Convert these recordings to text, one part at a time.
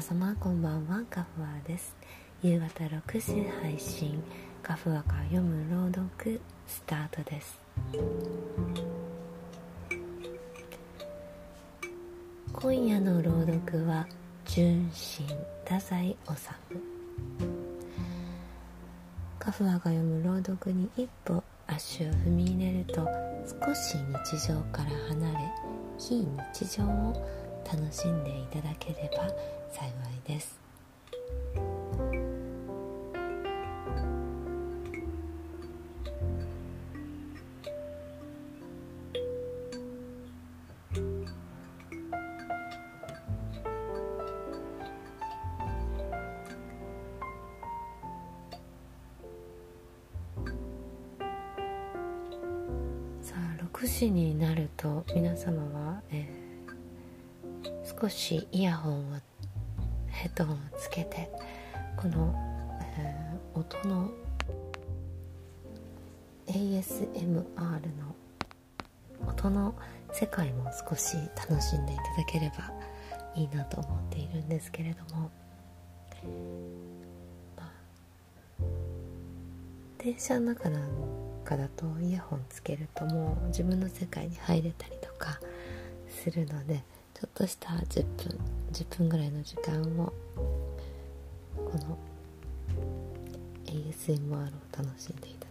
皆様こんばんはカフワです。夕方6時配信カフワが読む朗読スタートです。今夜の朗読は純真太宰治。カフワが読む朗読に一歩足を踏み入れると少し日常から離れ非日常を楽しんでいただければ幸いです。さあ6時になると皆様は、えー、少しイヤホンをヘッドホンをつけてこの、えー、音の ASMR の音の世界も少し楽しんでいただければいいなと思っているんですけれども、まあ、電車の中なんかだとイヤホンつけるともう自分の世界に入れたりとかするのでちょっとした10分10分ぐらいの時間をこの ASMR を楽しんでいただ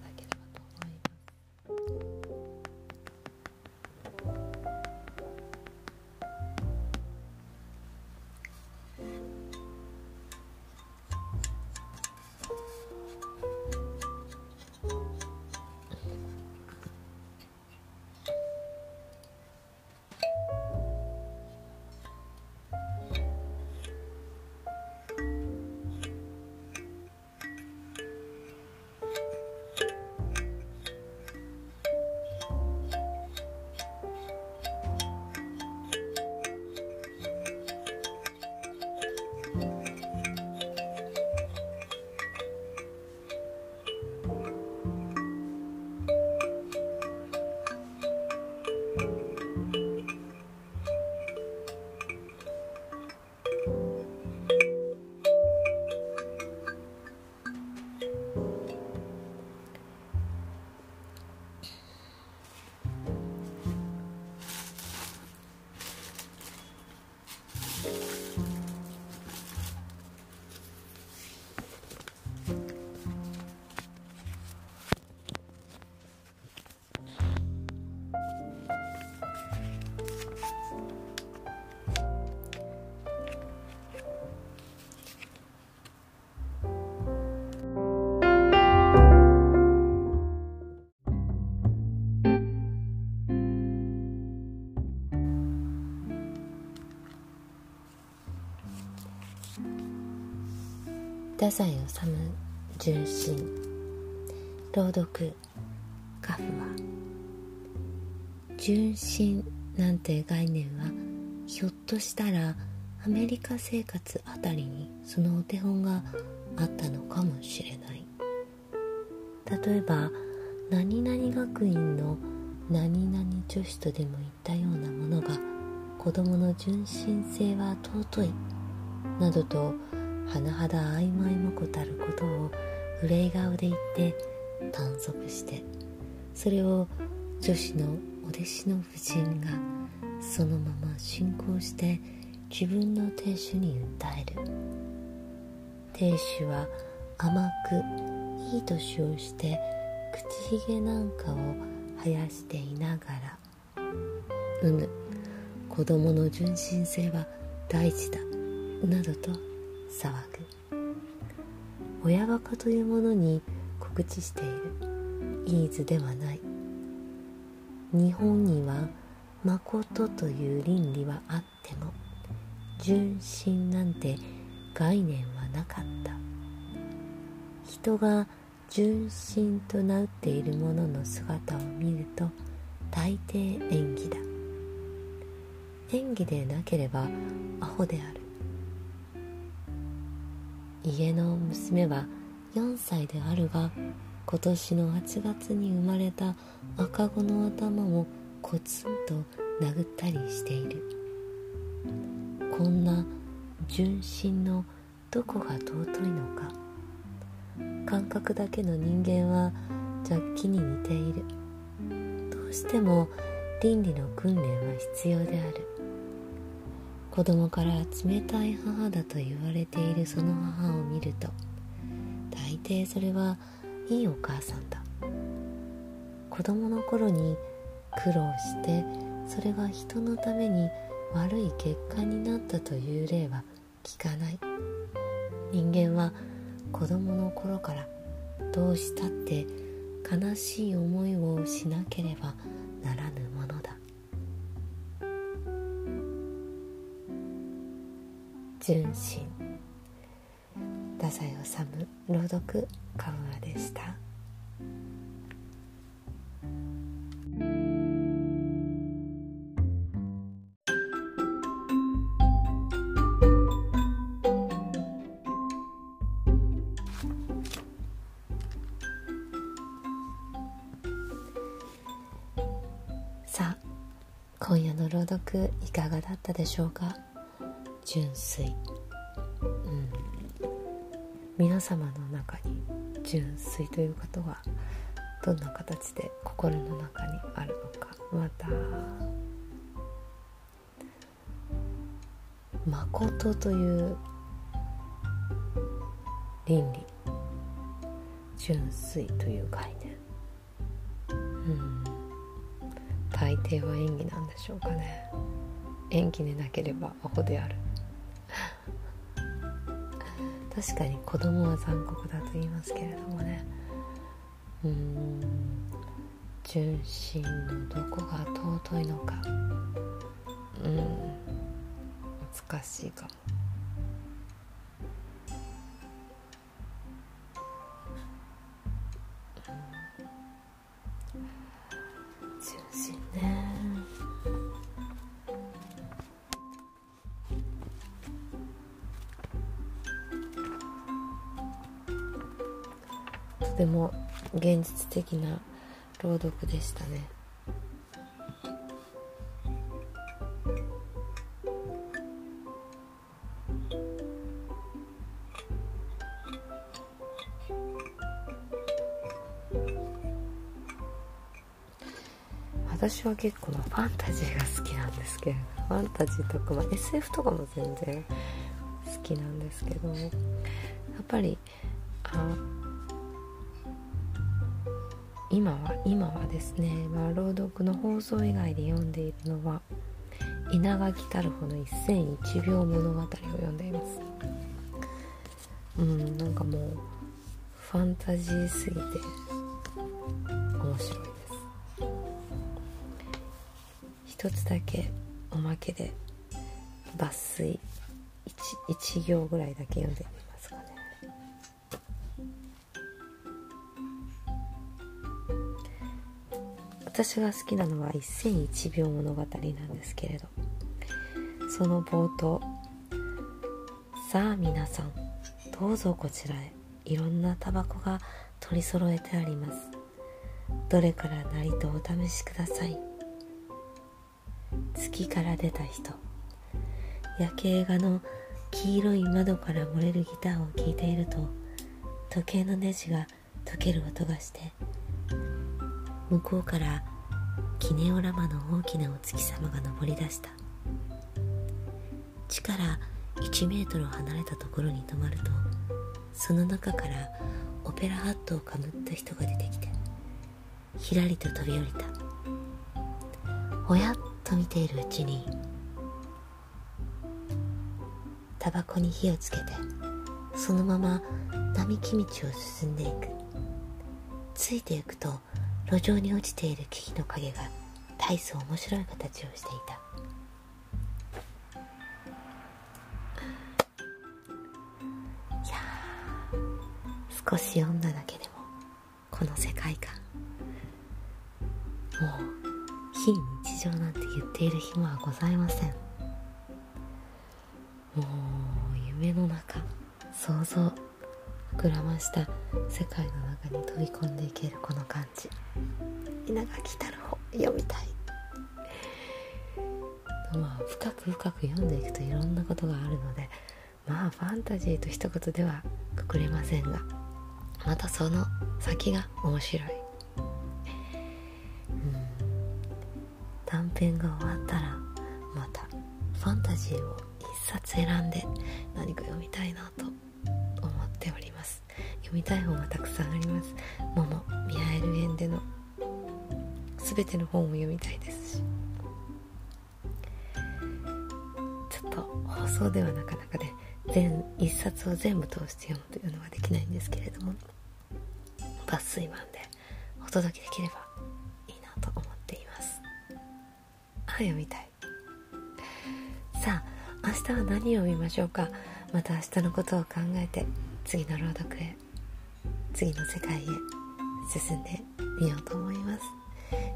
太宰治純真朗読カフは。純真なんて概念はひょっとしたらアメリカ生活あたりにそのお手本があったのかもしれない。例えば何々学院の何々女子とでも言ったようなものが子供の純真性は尊い。などと甚だ曖昧もこたることを憂い顔で言って短足してそれを女子のお弟子の夫人がそのまま信仰して自分の亭主に訴える。亭主は甘くいい年をして口ひげなんかを生やしていながらうむ子供の純真性は大事だなどと騒ぐ。親バカというものに告知している。イーズではない。日本には誠という倫理はあっても純真なんて概念はなかった。人が純真となっているものの姿を見ると大抵演技だ。演技でなければアホである。家の娘は4歳であるが今年の8月に生まれた赤子の頭をコツンと殴ったりしている。こんな純真のどこが尊いのか。感覚だけの人間は雑記に似ている。どうしても倫理の訓練は必要である。子供から冷たい母だと言われているその母を見ると大抵それはいいお母さんだ。子供の頃に苦労してそれが人のために悪い結果になったという例は聞かない。人間は子供の頃からどうしたって悲しい思いをしなければならぬものだ。純真。太宰治朗読カムアでした。さあ今夜の朗読いかがだったでしょうか？純粋。うん。皆様の中に純粋ということはどんな形で心の中にあるのか。また誠という倫理。純粋という概念。うん。大抵は演技なんでしょうかね。演技でなければアホである。確かに子供は残酷だと言いますけれどもね。うん。純真のどこが尊いのか。うん。難しいかも。現実的な朗読でしたね。私は結構ファンタジーが好きなんですけどファンタジーとか、まあ、SF とかも全然好きなんですけどやっぱりあ今は今はですね、まあ、朗読の放送以外で読んでいるのは稲垣太郎の一戦一秒物語を読んでいます。うんなんかもうファンタジーすぎて面白いです。一つだけおまけで抜粋。1, 1行ぐらいだけ読んでみます。私が好きなのは一戦一秒物語なんですけれどその冒頭さあ皆さんどうぞこちらへいろんなタバコが取り揃えてあります。どれからなりとお試しください。月から出た人夜景画の黄色い窓から漏れるギターを聴いていると時計のネジが溶ける音がして向こうからキネオラマの大きなお月様が昇り出した。地から1メートル離れたところに止まるとその中からオペラハットをかぶった人が出てきてひらりと飛び降りた。おやっと見ているうちにタバコに火をつけてそのまま並木道を進んでいく。ついていくと路上に落ちている木々の影が大層面白い形をしていた。いや少し読んだだけでもこの世界観。もう非日常なんて言っている暇はございません。もう夢の中想像膨らました世界の中に飛び込んでいけるこの感じ。稲垣太郎読みたい。まあ深く深く読んでいくといろんなことがあるのでまあファンタジーと一言ではくくれませんがまたその先が面白い、うん、短編が終わったらまたファンタジーを一冊選んで何か読みたいなと読みたい本はたくさんあります。桃宮エル園での全ての本を読みたいですし。ちょっと放送ではなかなかね全一冊を全部通して読むというのはできないんですけれども抜粋版でお届けできればいいなと思っています。あ読みたい。さあ明日は何を見ましょうか。また明日のことを考えて次の朗読へ。次の世界へ進んでみようと思います。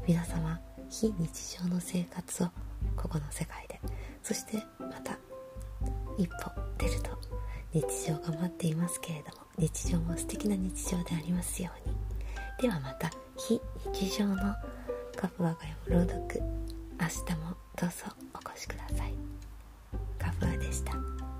皆様非日常の生活をここの世界で。そしてまた一歩出ると日常が待っていますけれども日常も素敵な日常でありますように。ではまた非日常のカフアが読む朗読。明日もどうぞお越しください。カフアでした。